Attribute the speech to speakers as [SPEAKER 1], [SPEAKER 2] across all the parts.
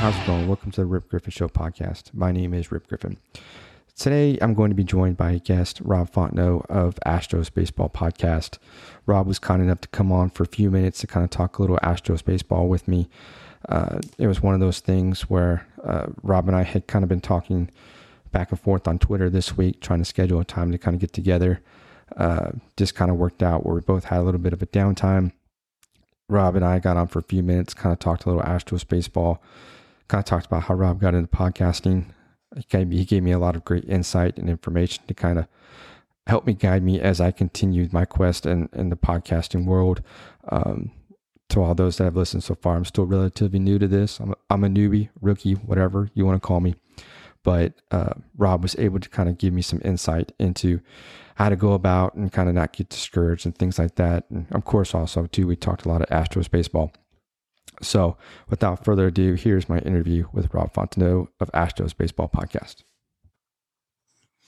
[SPEAKER 1] How's it going? Welcome to the Rip Griffin Show podcast. My name is Rip Griffin. Today I'm going to be joined by guest Rob Fontenot of Astros Baseball Podcast. Rob was kind enough to come on for a few minutes to kind of talk a little Astros baseball with me. Uh, it was one of those things where uh, Rob and I had kind of been talking back and forth on Twitter this week, trying to schedule a time to kind of get together. Uh, just kind of worked out where we both had a little bit of a downtime. Rob and I got on for a few minutes, kind of talked a little Astros baseball, kind of talked about how Rob got into podcasting. He gave, me, he gave me a lot of great insight and information to kind of help me guide me as I continued my quest in, in the podcasting world. Um, to all those that have listened so far, I'm still relatively new to this. I'm a, I'm a newbie, rookie, whatever you want to call me. But uh, Rob was able to kind of give me some insight into how to go about and kind of not get discouraged and things like that. And of course, also too, we talked a lot of Astros baseball. So, without further ado, here's my interview with Rob Fontenot of Astros Baseball Podcast.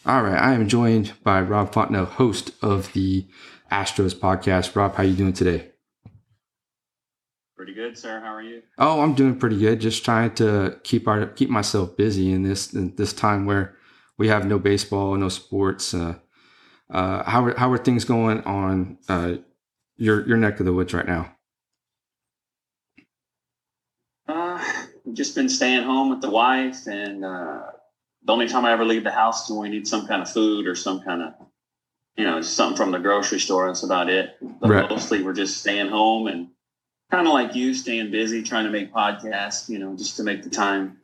[SPEAKER 1] All right, I am joined by Rob Fontenot, host of the Astros podcast. Rob, how you doing today?
[SPEAKER 2] Pretty good, sir. How are you?
[SPEAKER 1] Oh, I'm doing pretty good. Just trying to keep our keep myself busy in this in this time where we have no baseball, no sports. Uh, uh, how are, how are things going on uh, your your neck of the woods right now?
[SPEAKER 2] Uh, just been staying home with the wife, and uh, the only time I ever leave the house is when we need some kind of food or some kind of, you know, something from the grocery store. That's about it. But right. mostly we're just staying home and kind of like you, staying busy, trying to make podcasts. You know, just to make the time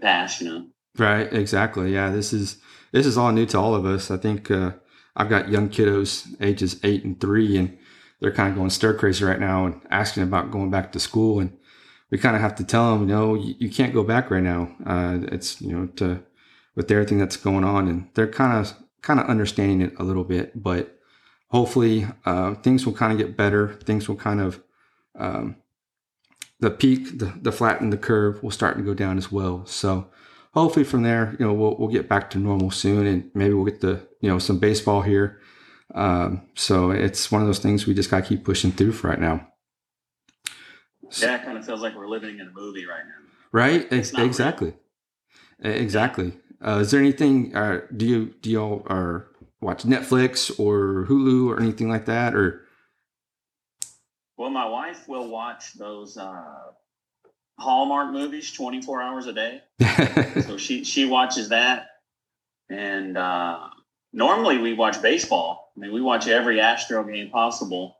[SPEAKER 2] pass. You know.
[SPEAKER 1] Right. Exactly. Yeah. This is this is all new to all of us. I think uh, I've got young kiddos, ages eight and three, and they're kind of going stir crazy right now and asking about going back to school. And we kind of have to tell them, you know, you, you can't go back right now. Uh, it's you know to with everything that's going on, and they're kind of kind of understanding it a little bit, but hopefully uh, things will kind of get better. Things will kind of um, the peak, the, the flatten the curve will start to go down as well. So hopefully from there, you know, we'll, we'll get back to normal soon and maybe we'll get the, you know, some baseball here. Um, so it's one of those things we just got to keep pushing through for right now.
[SPEAKER 2] Yeah, it kind of feels like we're living in a movie right now.
[SPEAKER 1] Right. Ex- exactly. Real. Exactly. Uh, is there anything, uh, do you, do y'all are watch Netflix or Hulu or anything like that? Or,
[SPEAKER 2] well, my wife will watch those uh, Hallmark movies 24 hours a day. so she she watches that, and uh, normally we watch baseball. I mean, we watch every Astro game possible.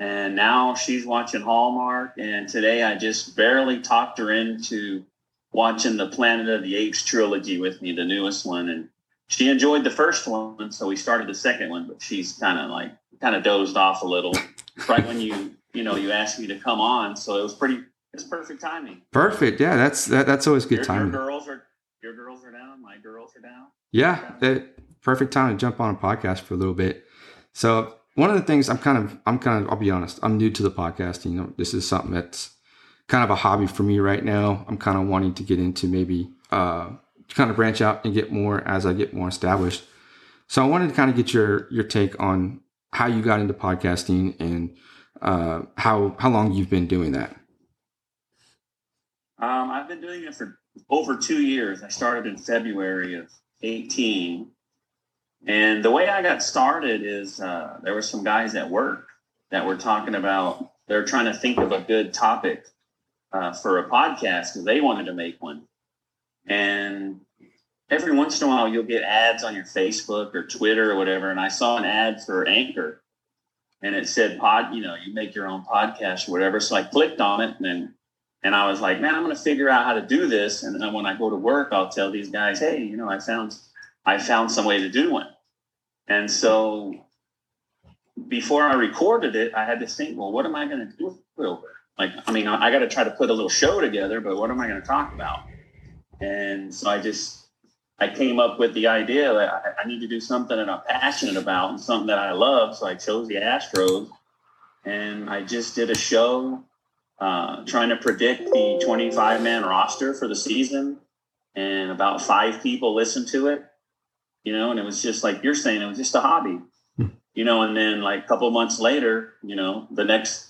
[SPEAKER 2] And now she's watching Hallmark. And today I just barely talked her into watching the Planet of the Apes trilogy with me, the newest one. And she enjoyed the first one, so we started the second one. But she's kind of like kind of dozed off a little right when you you know, you asked me to come on, so it was pretty. It's perfect timing.
[SPEAKER 1] Perfect. Yeah, that's that, that's always good
[SPEAKER 2] your,
[SPEAKER 1] timing.
[SPEAKER 2] Your girls are your girls are down. My girls are down.
[SPEAKER 1] Yeah, it, perfect time to jump on a podcast for a little bit. So one of the things I'm kind of I'm kind of I'll be honest I'm new to the podcasting. You know, this is something that's kind of a hobby for me right now. I'm kind of wanting to get into maybe uh, kind of branch out and get more as I get more established. So I wanted to kind of get your your take on how you got into podcasting and uh, how how long you've been doing that?
[SPEAKER 2] Um, I've been doing it for over two years. I started in February of 18. And the way I got started is uh, there were some guys at work that were talking about, they're trying to think of a good topic uh, for a podcast because they wanted to make one. And every once in a while, you'll get ads on your Facebook or Twitter or whatever. And I saw an ad for Anchor and it said pod, you know, you make your own podcast or whatever. So I clicked on it and and I was like, man, I'm going to figure out how to do this. And then when I go to work, I'll tell these guys, hey, you know, I found I found some way to do one. And so before I recorded it, I had to think, well, what am I going to do over? Like, I mean, I, I got to try to put a little show together, but what am I going to talk about? And so I just I came up with the idea that I, I, need to do something that I'm passionate about and something that I love. So I chose the Astros, and I just did a show uh, trying to predict the 25 man roster for the season, and about five people listened to it. You know, and it was just like you're saying, it was just a hobby. Hmm. You know, and then like a couple months later, you know, the next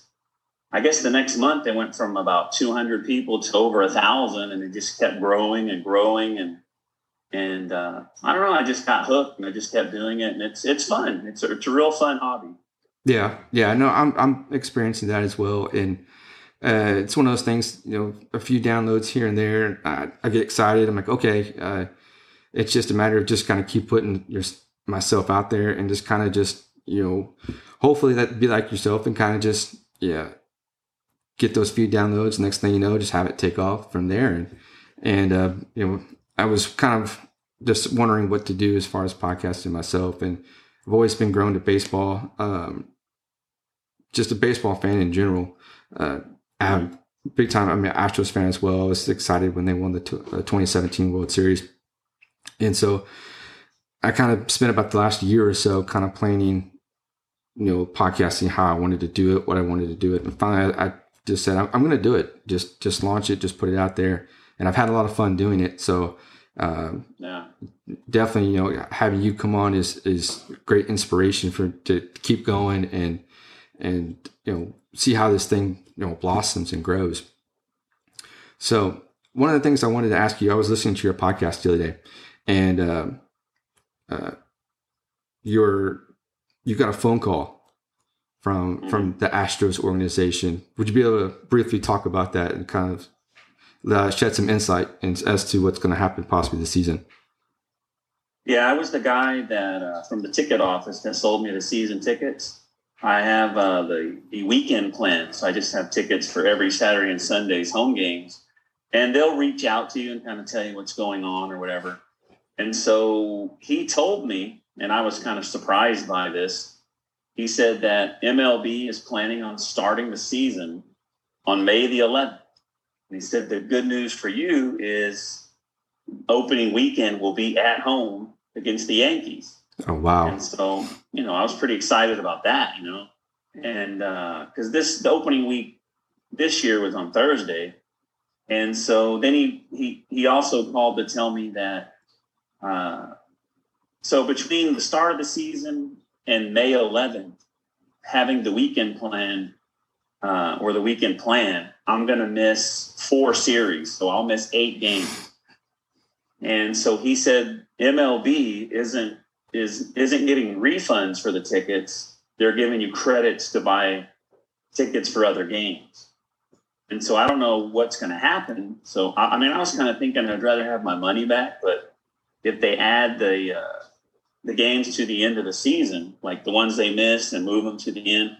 [SPEAKER 2] I guess the next month they went from about 200 people to over a thousand, and it just kept growing and growing. And and uh, I don't know, I just got hooked, and I just kept doing it, and it's it's fun. It's a, it's a real fun hobby.
[SPEAKER 1] Yeah, yeah, no, I'm I'm experiencing that as well, and uh, it's one of those things. You know, a few downloads here and there, I, I get excited. I'm like, okay, uh, it's just a matter of just kind of keep putting your myself out there and just kind of just you know, hopefully that be like yourself and kind of just yeah get those few downloads. Next thing you know, just have it take off from there. And, and, uh, you know, I was kind of just wondering what to do as far as podcasting myself. And I've always been grown to baseball, um, just a baseball fan in general. Uh, I'm big time. I'm an Astros fan as well. I was excited when they won the t- uh, 2017 World Series. And so I kind of spent about the last year or so kind of planning, you know, podcasting, how I wanted to do it, what I wanted to do it. And finally, I, I just said, I'm, I'm going to do it. Just, just launch it. Just put it out there. And I've had a lot of fun doing it. So, um, yeah, definitely, you know, having you come on is, is great inspiration for, to keep going and, and, you know, see how this thing, you know, blossoms and grows. So one of the things I wanted to ask you, I was listening to your podcast the other day and, uh, uh, your, you got a phone call from mm-hmm. from the Astros organization. Would you be able to briefly talk about that and kind of uh, shed some insight in, as to what's going to happen possibly this season?
[SPEAKER 2] Yeah, I was the guy that uh, from the ticket office that sold me the season tickets. I have uh, the the weekend plan, so I just have tickets for every Saturday and Sunday's home games, and they'll reach out to you and kind of tell you what's going on or whatever. And so he told me, and I was kind of surprised by this he said that MLB is planning on starting the season on May the 11th. And he said the good news for you is opening weekend will be at home against the Yankees.
[SPEAKER 1] Oh wow!
[SPEAKER 2] And so you know, I was pretty excited about that. You know, and because uh, this the opening week this year was on Thursday, and so then he he he also called to tell me that. Uh, so between the start of the season and May 11th, having the weekend plan uh, or the weekend plan, I'm going to miss four series. So I'll miss eight games. And so he said MLB isn't is isn't getting refunds for the tickets. They're giving you credits to buy tickets for other games. And so I don't know what's going to happen. So I, I, mean, I was kind of thinking I'd rather have my money back, but if they add the uh, the games to the end of the season, like the ones they missed, and move them to the end,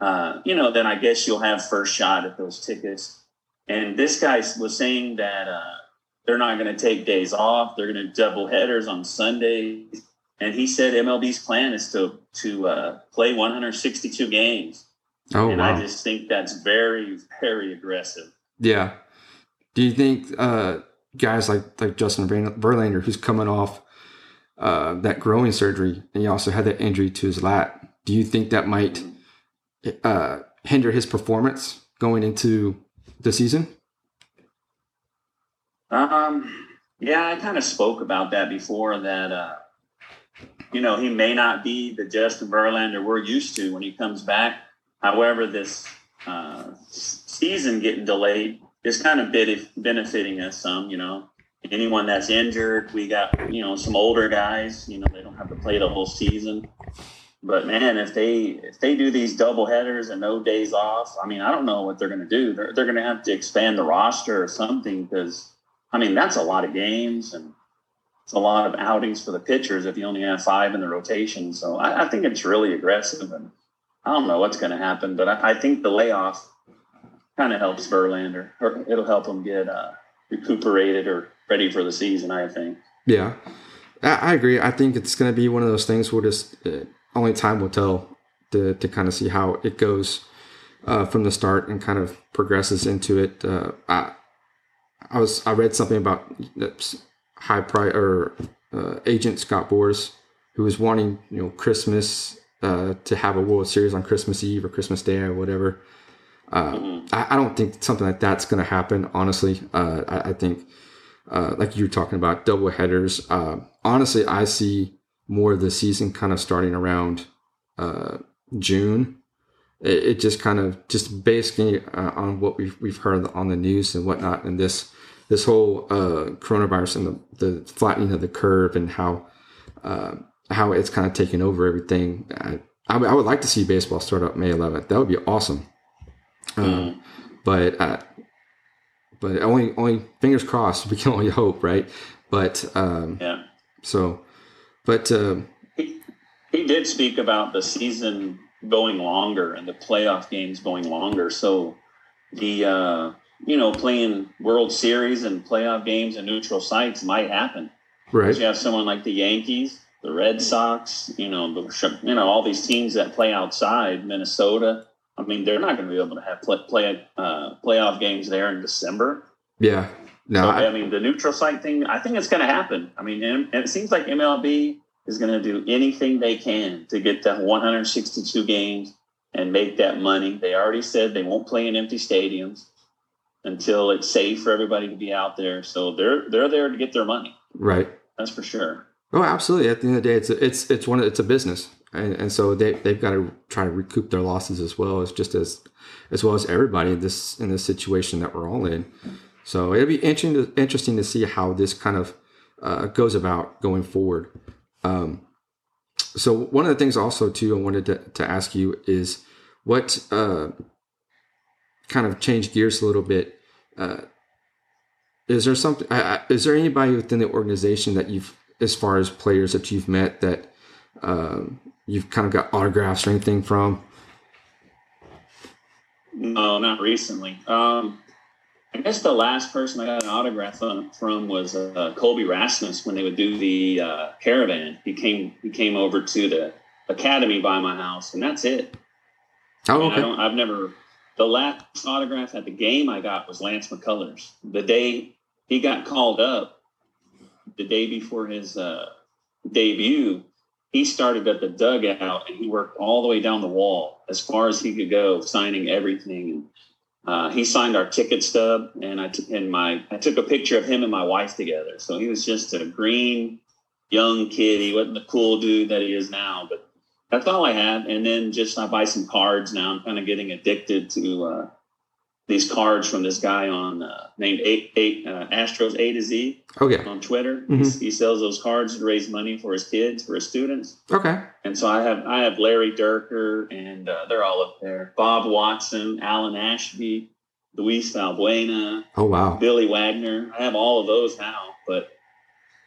[SPEAKER 2] uh, you know, then I guess you'll have first shot at those tickets. And this guy was saying that uh, they're not going to take days off; they're going to double headers on Sundays. And he said MLB's plan is to to uh, play 162 games. Oh, and wow. I just think that's very, very aggressive.
[SPEAKER 1] Yeah. Do you think uh, guys like like Justin Verlander, who's coming off uh, that groin surgery, and he also had that injury to his lat. Do you think that might uh, hinder his performance going into the season?
[SPEAKER 2] Um, yeah, I kind of spoke about that before. That uh, you know he may not be the Justin Verlander we're used to when he comes back. However, this uh, season getting delayed is kind of benefiting us some. You know, anyone that's injured. We got you know some older guys. You know they don't have to play the whole season. But man, if they if they do these double headers and no days off, I mean, I don't know what they're going to do. They're they're going to have to expand the roster or something because I mean that's a lot of games and it's a lot of outings for the pitchers if you only have five in the rotation. So I, I think it's really aggressive, and I don't know what's going to happen. But I, I think the layoff kind of helps Verlander, or it'll help him get uh, recuperated or ready for the season. I think.
[SPEAKER 1] Yeah, I, agree. I think it's going to be one of those things where just uh, only time will tell to to kind of see how it goes uh, from the start and kind of progresses into it. Uh, I I was I read something about high price or uh, agent Scott Boras who was wanting you know Christmas uh, to have a World Series on Christmas Eve or Christmas Day or whatever. Uh, mm-hmm. I, I, don't think something like that's going to happen. Honestly, uh, I, I, think uh, like you're talking about double headers. Uh, honestly, I see more of the season kind of starting around uh, June it, it just kind of just basically uh, on what we've we've heard on the news and whatnot, and this this whole uh, coronavirus and the, the flattening of the curve and how uh, how it's kind of taken over everything. I would like to see baseball start up May 11th. That would be awesome. Um, but uh, but only only fingers crossed. We can only hope, right? But um,
[SPEAKER 2] Yeah.
[SPEAKER 1] so, but uh,
[SPEAKER 2] He, he did speak about the season going longer and the playoff games going longer. So the uh, you know playing World Series and playoff games in neutral sites might happen.
[SPEAKER 1] right,
[SPEAKER 2] You have someone like the Yankees, the Red Sox, you know, the you know all these teams that play outside, Minnesota. I mean, they're not going to be able to have play, play uh, playoff games there in December.
[SPEAKER 1] yeah. No,
[SPEAKER 2] So,
[SPEAKER 1] I,
[SPEAKER 2] I mean, the neutral site thing, I think it's going to happen. I mean, and, and it seems like MLB is going to do anything they can to get that 162 games and make that money. They already said they won't play in empty stadiums until it's safe for everybody to be out there. So they're they're there to get their money.
[SPEAKER 1] right.
[SPEAKER 2] That's for sure.
[SPEAKER 1] Oh, absolutely. At the end of the day, it's it's it's one. It's a business, and, and so they they've got to try to recoup their losses as well as just as as well as everybody in this in this situation that we're all in. So it'll be interesting to, interesting to see how this kind of uh, goes about going forward. Um, so one of the things also too I wanted to, to ask you is what uh, kind of change gears a little bit. Uh, is there something? Is there anybody within the organization that you've, as far as players that you've met, that um, you've kind of got autographs or anything from?
[SPEAKER 2] No, not recently. Um, I guess the last person I got an autograph from was uh, Colby Rasmus when they would do the uh, caravan. He came he came over to the academy by my house, and that's it.
[SPEAKER 1] Oh,
[SPEAKER 2] I
[SPEAKER 1] okay.
[SPEAKER 2] don't, I've never. The last autograph at the game I got was Lance McCullers. The day he got called up, the day before his uh, debut, he started at the dugout and he worked all the way down the wall as far as he could go, signing everything. And uh, he signed our ticket stub, and I t- and my I took a picture of him and my wife together. So he was just a green young kid. He wasn't the cool dude that he is now, but that's all I had. And then just I buy some cards now. I'm kind of getting addicted to uh, these cards from this guy on uh, named eight, eight uh, Astros A to Z
[SPEAKER 1] Okay.
[SPEAKER 2] on Twitter.
[SPEAKER 1] Mhm.
[SPEAKER 2] He, he sells those cards to raise money for his kids, for his students.
[SPEAKER 1] Okay.
[SPEAKER 2] And so I have I have Larry Dierker, and uh, they're all up there. Bob Watson, Alan Ashby, Luis Valbuena,
[SPEAKER 1] Oh, wow.
[SPEAKER 2] Billy Wagner. I have all of those now, but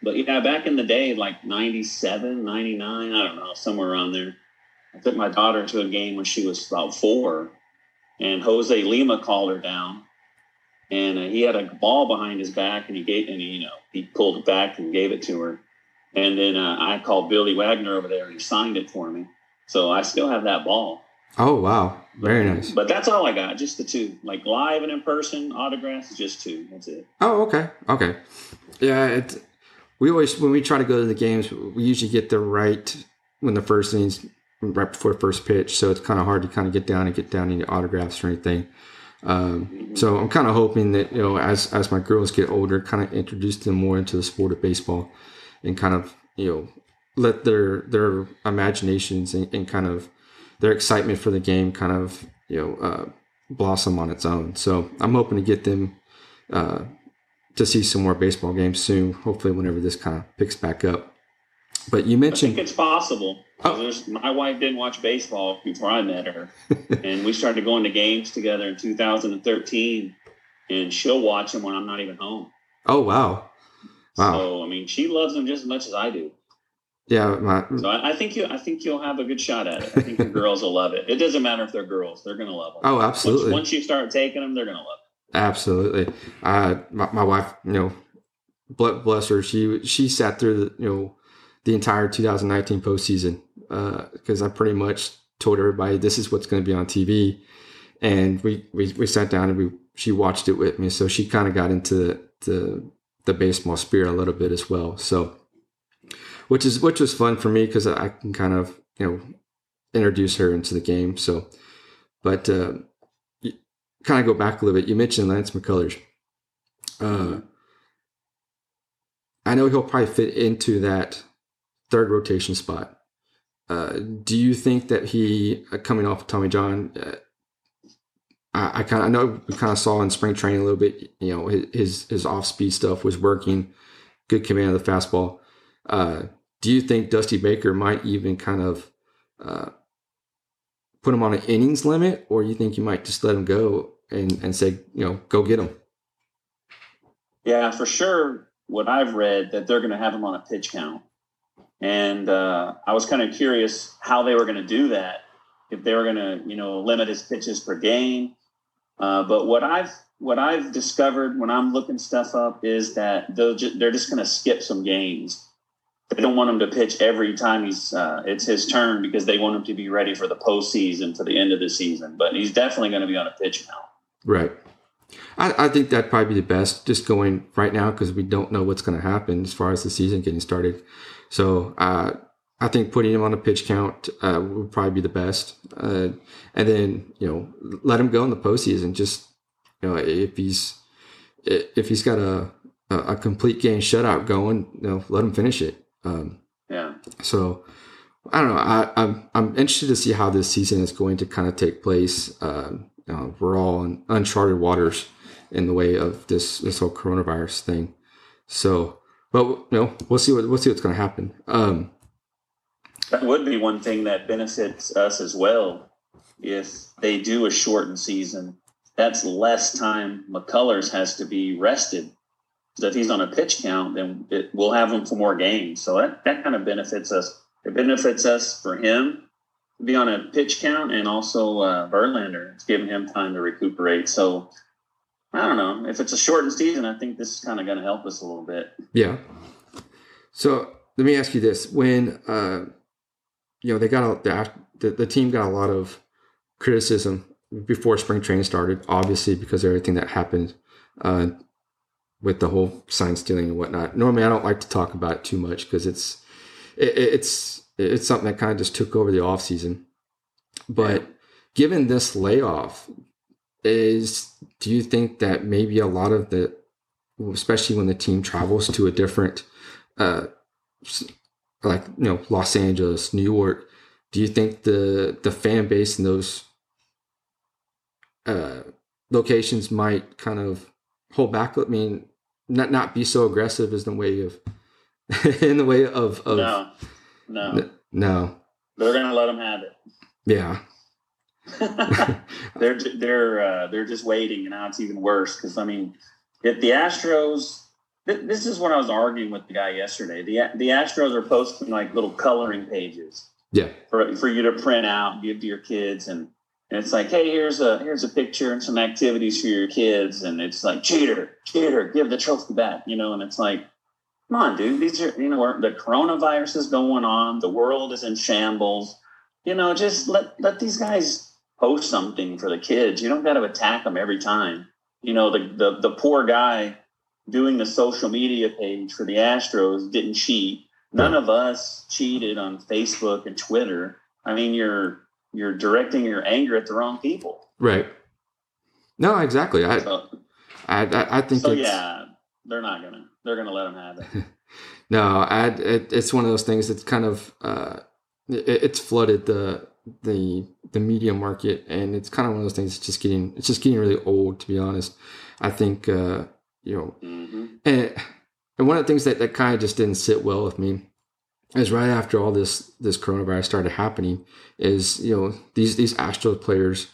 [SPEAKER 2] but yeah, back in the day, like 97, 99, I don't know, somewhere around there. I took my daughter to a game when she was about four, and Jose Lima called her down, and uh, he had a ball behind his back, and he gave, and he, you know, he pulled it back and gave it to her, and then uh, I called Billy Wagner over there, and he signed it for me. So I still have that ball.
[SPEAKER 1] Oh, wow. Very nice.
[SPEAKER 2] But that's all I got, just the two. Like live and in person autographs, just two. That's it.
[SPEAKER 1] Oh, okay. Okay. Yeah, it, we always when we try to go to the games, we usually get the right when the first innings, right before first pitch. So it's kind of hard to kind of get down and get down any autographs or anything. Um, so I'm kind of hoping that you know, as as my girls get older, kind of introduce them more into the sport of baseball, and kind of you know let their their imaginations and, and kind of their excitement for the game kind of you know uh, blossom on its own. So I'm hoping to get them. Uh, to see some more baseball games soon. Hopefully, whenever this kind of picks back up. But you mentioned
[SPEAKER 2] I think it's possible.
[SPEAKER 1] Oh.
[SPEAKER 2] My wife didn't watch baseball before I met her, and we started going to games together in 2013. And she'll watch them when I'm not even home.
[SPEAKER 1] oh wow, wow,
[SPEAKER 2] So I mean, she loves them just as much as I do.
[SPEAKER 1] yeah, my,
[SPEAKER 2] So I, I think you, I think you'll have a good shot at it. I think your girls will love it. It doesn't matter if they're girls; they're gonna love them.
[SPEAKER 1] oh absolutely,
[SPEAKER 2] once you start taking them, they're gonna love it.
[SPEAKER 1] absolutely. Uh, my, my wife, you know, bless her, she she sat through the you know the entire 2019 postseason because I pretty much told everybody this is what's going to be on TV, and we, we we sat down and we she watched it with me, so she kind of got into the, the the baseball spirit a little bit as well. So, which is which was fun for me because I can kind of you know introduce her into the game. So, but uh, kind of go back a little bit. You mentioned Lance McCullers. Uh, I know he'll probably fit into that third rotation spot. uh, do you think that he uh, coming off of Tommy John? Uh, I, I kind of I know we kind of saw in spring training a little bit. You know, his his off speed stuff was working. Good command of the fastball. Uh, do you think Dusty Baker might even kind of uh, put him on an innings limit, or you think you might just let him go and and say, you know, go get him?
[SPEAKER 2] Yeah, for sure. What I've read that they're going to have him on a pitch count, and uh, I was kind of curious how they were going to do that. If they were going to, you know, limit his pitches per game. Uh, but what I've what I've discovered when I'm looking stuff up is that they'll ju- they're just going to skip some games. They don't want him to pitch every time he's uh, it's his turn because they want him to be ready for the postseason for the end of the season. But he's definitely going to be on a pitch count.
[SPEAKER 1] Right. I, I think that'd probably be the best, just going right now because we don't know what's going to happen as far as the season getting started. So uh, I think putting him on a pitch count uh, would probably be the best, uh, and then you know let him go in the postseason. Just you know if he's if he's got a a complete game shutout going, you know let him finish it. Um,
[SPEAKER 2] yeah.
[SPEAKER 1] So I don't know. I, I'm I'm interested to see how this season is going to kind of take place. Um, uh, we're all in uncharted waters in the way of this this whole coronavirus thing. So, but know, we'll see what we'll see what's going to happen. Um,
[SPEAKER 2] that would be one thing that benefits us as well if they do a shortened season. That's less time McCullers has to be rested. So if he's on a pitch count, then it, we'll have him for more games. So that, that kind of benefits us. It benefits us for him to be on a pitch count, and also uh, Verlander. It's giving him time to recuperate. So I don't know if it's a shortened season. I think this is kind of going to help us a little bit.
[SPEAKER 1] Yeah. So let me ask you this: When uh, you know they got a, the the team got a lot of criticism before spring training started, obviously because of everything that happened uh, with the whole sign stealing and whatnot. Normally, I don't like to talk about it too much because it's it, it's it's something that kind of just took over the off season. But given this layoff, is do you think that maybe a lot of the, especially when the team travels to a different, uh, like you know Los Angeles, New York, do you think the the fan base in those uh, locations might kind of hold back? I mean, not not be so aggressive as the way of in the way of, of
[SPEAKER 2] no no.
[SPEAKER 1] no.
[SPEAKER 2] They're gonna let them have it.
[SPEAKER 1] Yeah.
[SPEAKER 2] they're they're uh, they're just waiting, and now it's even worse because I mean, if the Astros, th- this is what I was arguing with the guy yesterday. The the Astros are posting like little coloring pages,
[SPEAKER 1] yeah,
[SPEAKER 2] for for you to print out, and give to your kids, and, and it's like, hey, here's a here's a picture and some activities for your kids, and it's like cheater, cheater, give the trophy back, you know, and it's like Come on, dude. These are, you know, the coronavirus is going on. The world is in shambles. You know, just let let these guys post something for the kids. You don't got to attack them every time. You know, the, the the poor guy doing the social media page for the Astros didn't cheat. None of us cheated on Facebook and Twitter. I mean, you're you're directing your anger at the wrong people.
[SPEAKER 1] Right. No, exactly. I so, I, I, I think
[SPEAKER 2] so. yeah, they're not gonna they're going to let them have it.
[SPEAKER 1] no, I, it, it's one of those things that's kind of uh, it, it's flooded the the the media market, and it's kind of one of those things. It's just getting it's just getting really old, to be honest. I think uh, you know, mm-hmm. and and one of the things that that kind of just didn't sit well with me is right after all this this coronavirus started happening is you know these these Astros players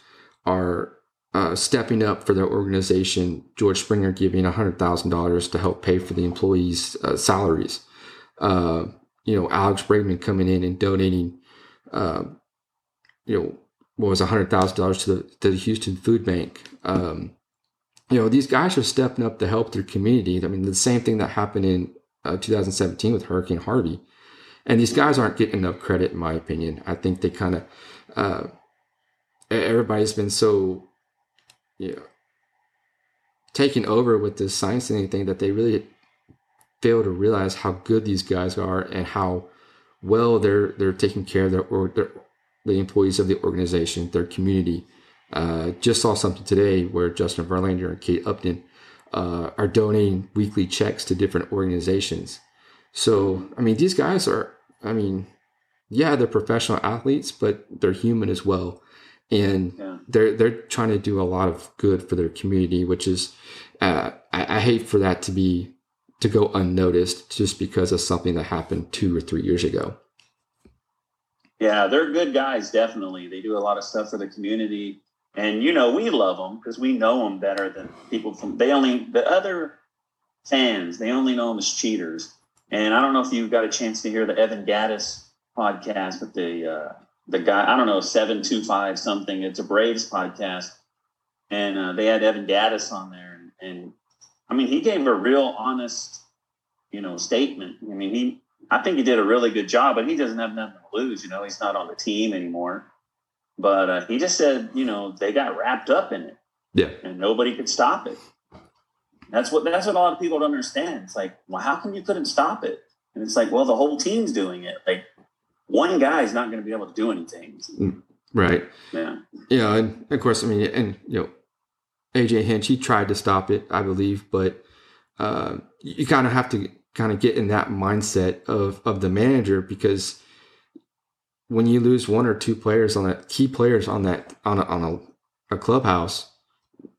[SPEAKER 1] are uh, stepping up for their organization, George Springer giving $100,000 to help pay for the employees' uh, salaries. Uh, you know, Alex Bregman coming in and donating, uh, you know, what was $100,000 to the, to the Houston Food Bank. Um, you know, these guys are stepping up to help their community. I mean, the same thing that happened in uh, 2017 with Hurricane Harvey. And these guys aren't getting enough credit, in my opinion. I think they kind of, uh, everybody's been so you know, taking over with this science and thing that they really fail to realize how good these guys are and how well they're they're taking care of their or their, the employees of the organization, their community. Uh, just saw something today where Justin Verlander and Kate Upton uh, are donating weekly checks to different organizations. So I mean, these guys are. I mean, yeah, they're professional athletes, but they're human as well, and
[SPEAKER 2] Yeah.
[SPEAKER 1] they're they're trying to do a lot of good for their community, which is uh, I, I hate for that to be to go unnoticed just because of something that happened two or three years ago.
[SPEAKER 2] Yeah, they're good guys, definitely. They do a lot of stuff for the community. And, you know, we love them because we know them better than people from, they only, the other fans, they only know them as cheaters. And I don't know if you got a chance to hear the Evan Gattis podcast with the, uh, the guy, I don't know, 725 something. It's a Braves podcast. And uh, they had Evan Gattis on there. And, and I mean, he gave a real honest, you know, statement. I mean, he, I think he did a really good job, but he doesn't have nothing to lose. You know, he's not on the team anymore. But uh, he just said, you know, they got wrapped up in it,
[SPEAKER 1] Yeah,
[SPEAKER 2] and nobody could stop it. That's what that's what a lot of people don't understand. It's like, well, how come you couldn't stop it? And it's like, well, the whole team's doing it. Like, one guy's not going to be able to do anything.
[SPEAKER 1] right.
[SPEAKER 2] Yeah,
[SPEAKER 1] Yeah, and of course, I mean, and you know, AJ Hinch, he tried to stop it, I believe, but uh, you kind of have to kind of get in that mindset of of the manager because when you lose one or two players on that key players on that on a, on a, a clubhouse,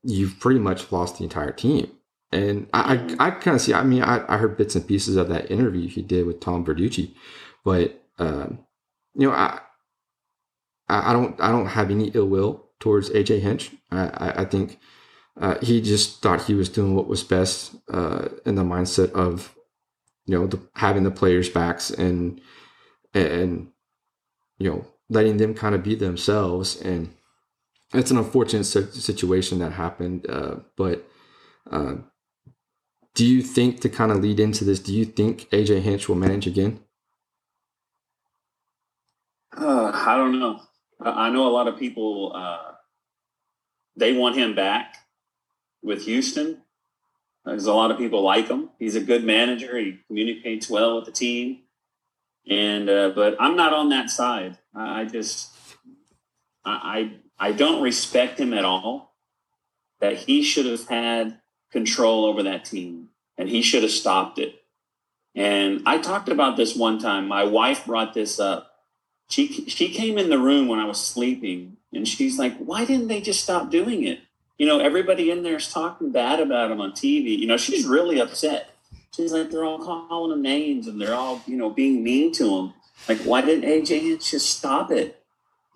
[SPEAKER 1] you've pretty much lost the entire team. And I, I, I kind of see. I mean, I, I heard bits and pieces of that interview he did with Tom Verducci, but um, you know, I, I don't I don't have any ill will towards AJ Hinch. I I, I think uh, he just thought he was doing what was best uh, in the mindset of you know the, having the players' backs and and you know letting them kind of be themselves. And it's an unfortunate situation that happened, uh, but. Uh, do you think to kind of lead into this? Do you think AJ Hinch will manage again?
[SPEAKER 2] uh, I don't know. I I know a lot of people. Uh, they want him back with Houston. There's a lot of people like him. He's a good manager. He communicates well with the team. And uh, but I'm not on that side. I, I just I I don't respect him at all. That he should have had control over that team, and he should have stopped it. And I talked about this one time. My wife brought this up. She she came in the room when I was sleeping, and she's like, "Why didn't they just stop doing it?" You know, everybody in there's talking bad about him on TV. You know, she's really upset. She's like, they're all calling him names and they're all, you know, being mean to him. Like, why didn't AJ Hinch just stop it?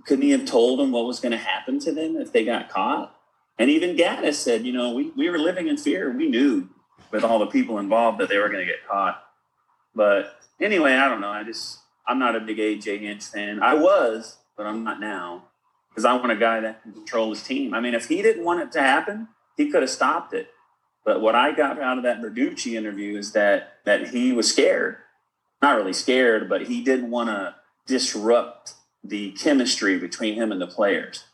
[SPEAKER 2] Couldn't he have told them what was going to happen to them if they got caught? And even Gattis said, you know, we, we were living in fear. We knew with all the people involved that they were going to get caught. But anyway, I don't know. I just, I'm not a big AJ Hinch fan. I was, but I'm not now because I want a guy that can control his team. I mean, if he didn't want it to happen, he could have stopped it. But what I got out of that Verducci interview is that that he was scared. Not really scared, but he didn't want to disrupt the chemistry between him and the players.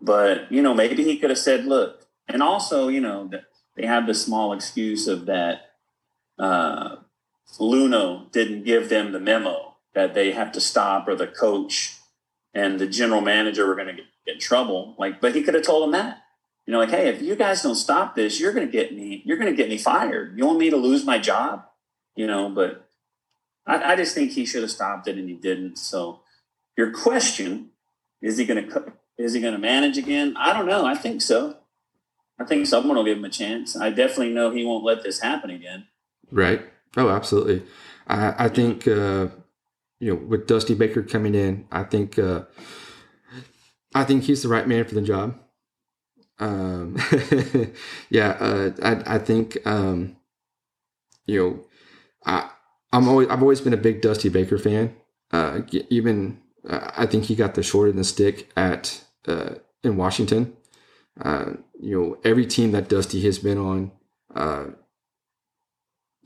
[SPEAKER 2] But, you know, maybe he could have said, look, and also, you know, that they have the small excuse of that uh, Luhnow didn't give them the memo that they have to stop or the coach and the general manager were going to get in trouble. Like, but he could have told them that. You know, like, hey, if you guys don't stop this, you're going to get me. You're going to get me fired. You want me to lose my job? You know, but I, I just think he should have stopped it, and he didn't. So, your question is he going to is he going to manage again? I don't know. I think so. I think someone will give him a chance. I definitely know he won't let this happen again.
[SPEAKER 1] Right. Oh, absolutely. I, I think uh, you know with Dusty Baker coming in, I think uh, I think he's the right man for the job. Um, yeah, uh, I I think um, you know I I'm always I've always been a big Dusty Baker fan. Uh, even uh, I think he got the short end of the stick at uh, in Washington. Uh, you know, every team that Dusty has been on uh,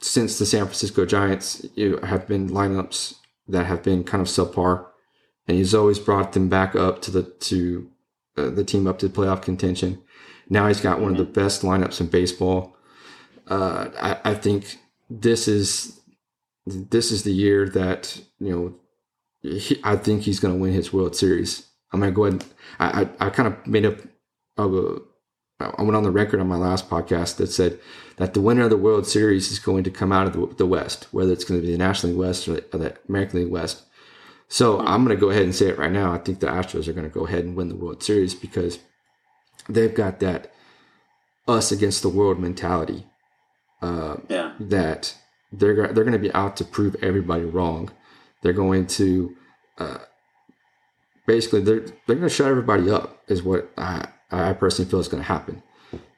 [SPEAKER 1] since the San Francisco Giants you know, have been lineups that have been kind of subpar, and he's always brought them back up to the to uh, the team up to playoff contention. Now he's got one of the best lineups in baseball. Uh, I, I think this is this is the year that you know he, I think he's going to win his World Series. I'm going to go ahead. I, I, I kind of made up of a. I went on the record on my last podcast that said that the winner of the World Series is going to come out of the, the West, whether it's going to be the National League West or the, or the American League West. So I'm going to go ahead and say it right now. I think the Astros are going to go ahead and win the World Series because they've got that us against the world mentality. Uh,
[SPEAKER 2] Yeah.
[SPEAKER 1] that they're they're going to be out to prove everybody wrong. They're going to uh, basically they're they're going to shut everybody up is what I I personally feel is going to happen.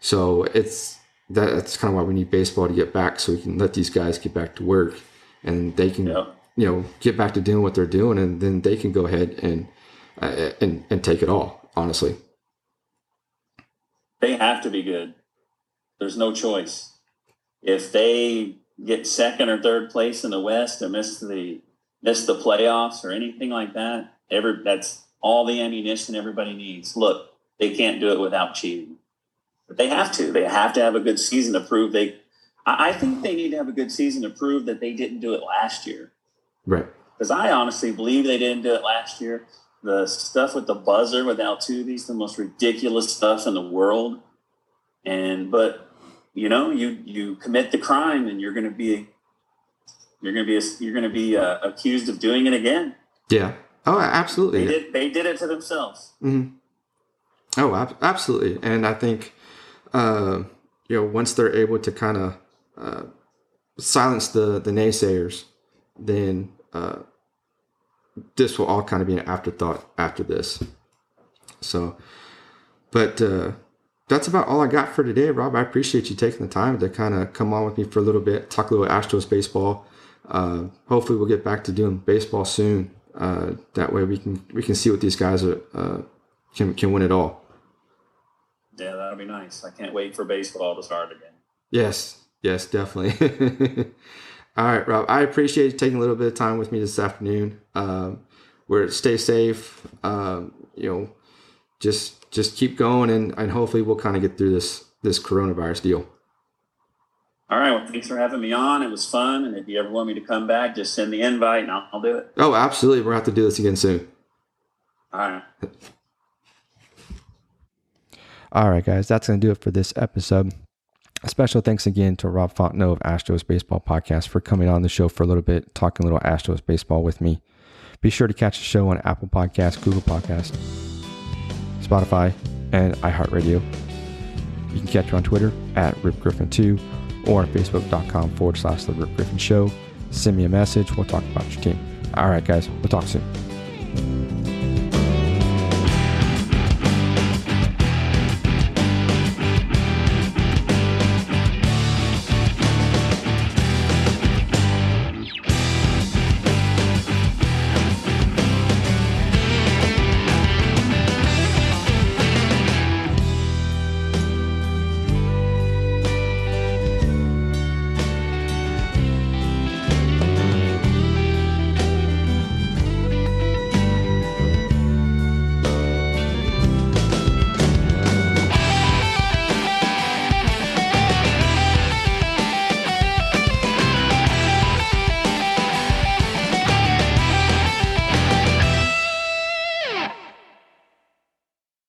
[SPEAKER 1] So it's that, that's kind of why we need baseball to get back so we can let these guys get back to work and they can
[SPEAKER 2] Yeah.
[SPEAKER 1] you know get back to doing what they're doing and then they can go ahead and uh, and and take it all honestly.
[SPEAKER 2] They have to be good. There's no choice. If they get second or third place in the West and miss the miss the playoffs or anything like that, every that's all the ammunition everybody needs. Look, they can't do it without cheating, but they have to. They have to have a good season to prove they. I, think they need to have a good season to prove that they didn't do it last year.
[SPEAKER 1] Right.
[SPEAKER 2] Because I honestly believe they didn't do it last year. The stuff with the buzzer with Altuve's the most ridiculous stuff in the world. And but you know, you you commit the crime, and you're going to be you're going to be you're going to be uh, accused of doing it again.
[SPEAKER 1] Yeah. Oh, absolutely.
[SPEAKER 2] They did they did it to themselves.
[SPEAKER 1] hmm Oh, ab- absolutely. And I think, uh, you know, once they're able to kind of uh, silence the the naysayers, then uh, this will all kind of be an afterthought after this. So, but uh, that's about all I got for today, Rob. I appreciate you taking the time to kind of come on with me for a little bit, talk a little Astros baseball. Uh, hopefully, we'll get back to doing baseball soon. Uh, that way, we can we can see what these guys are uh, can can win it all.
[SPEAKER 2] Yeah, that'll be nice. I can't wait for baseball to start again.
[SPEAKER 1] Yes, yes, definitely. All right, Rob. I appreciate you taking a little bit of time with me this afternoon. Um, where stay safe. Um, you know, just just keep going, and and hopefully we'll kind of get through this this coronavirus deal.
[SPEAKER 2] All right. Well, thanks for having me on. It was fun. And if you ever want me to come back, just send the invite and I'll, I'll do it.
[SPEAKER 1] Oh, absolutely. We'll have to do this again soon.
[SPEAKER 2] All right.
[SPEAKER 1] All right, guys, that's going to do it for this episode. A special thanks again to Rob Fontenot of Astros Baseball Podcast for coming on the show for a little bit, talking a little Astros baseball with me. Be sure to catch the show on Apple Podcasts, Google Podcast, Spotify, and iHeartRadio. You can catch me on Twitter at RipGriffin2 or on Facebook.com forward slash The Rip Griffin Show. Send me a message. We'll talk about your team. All right, guys, we'll talk soon.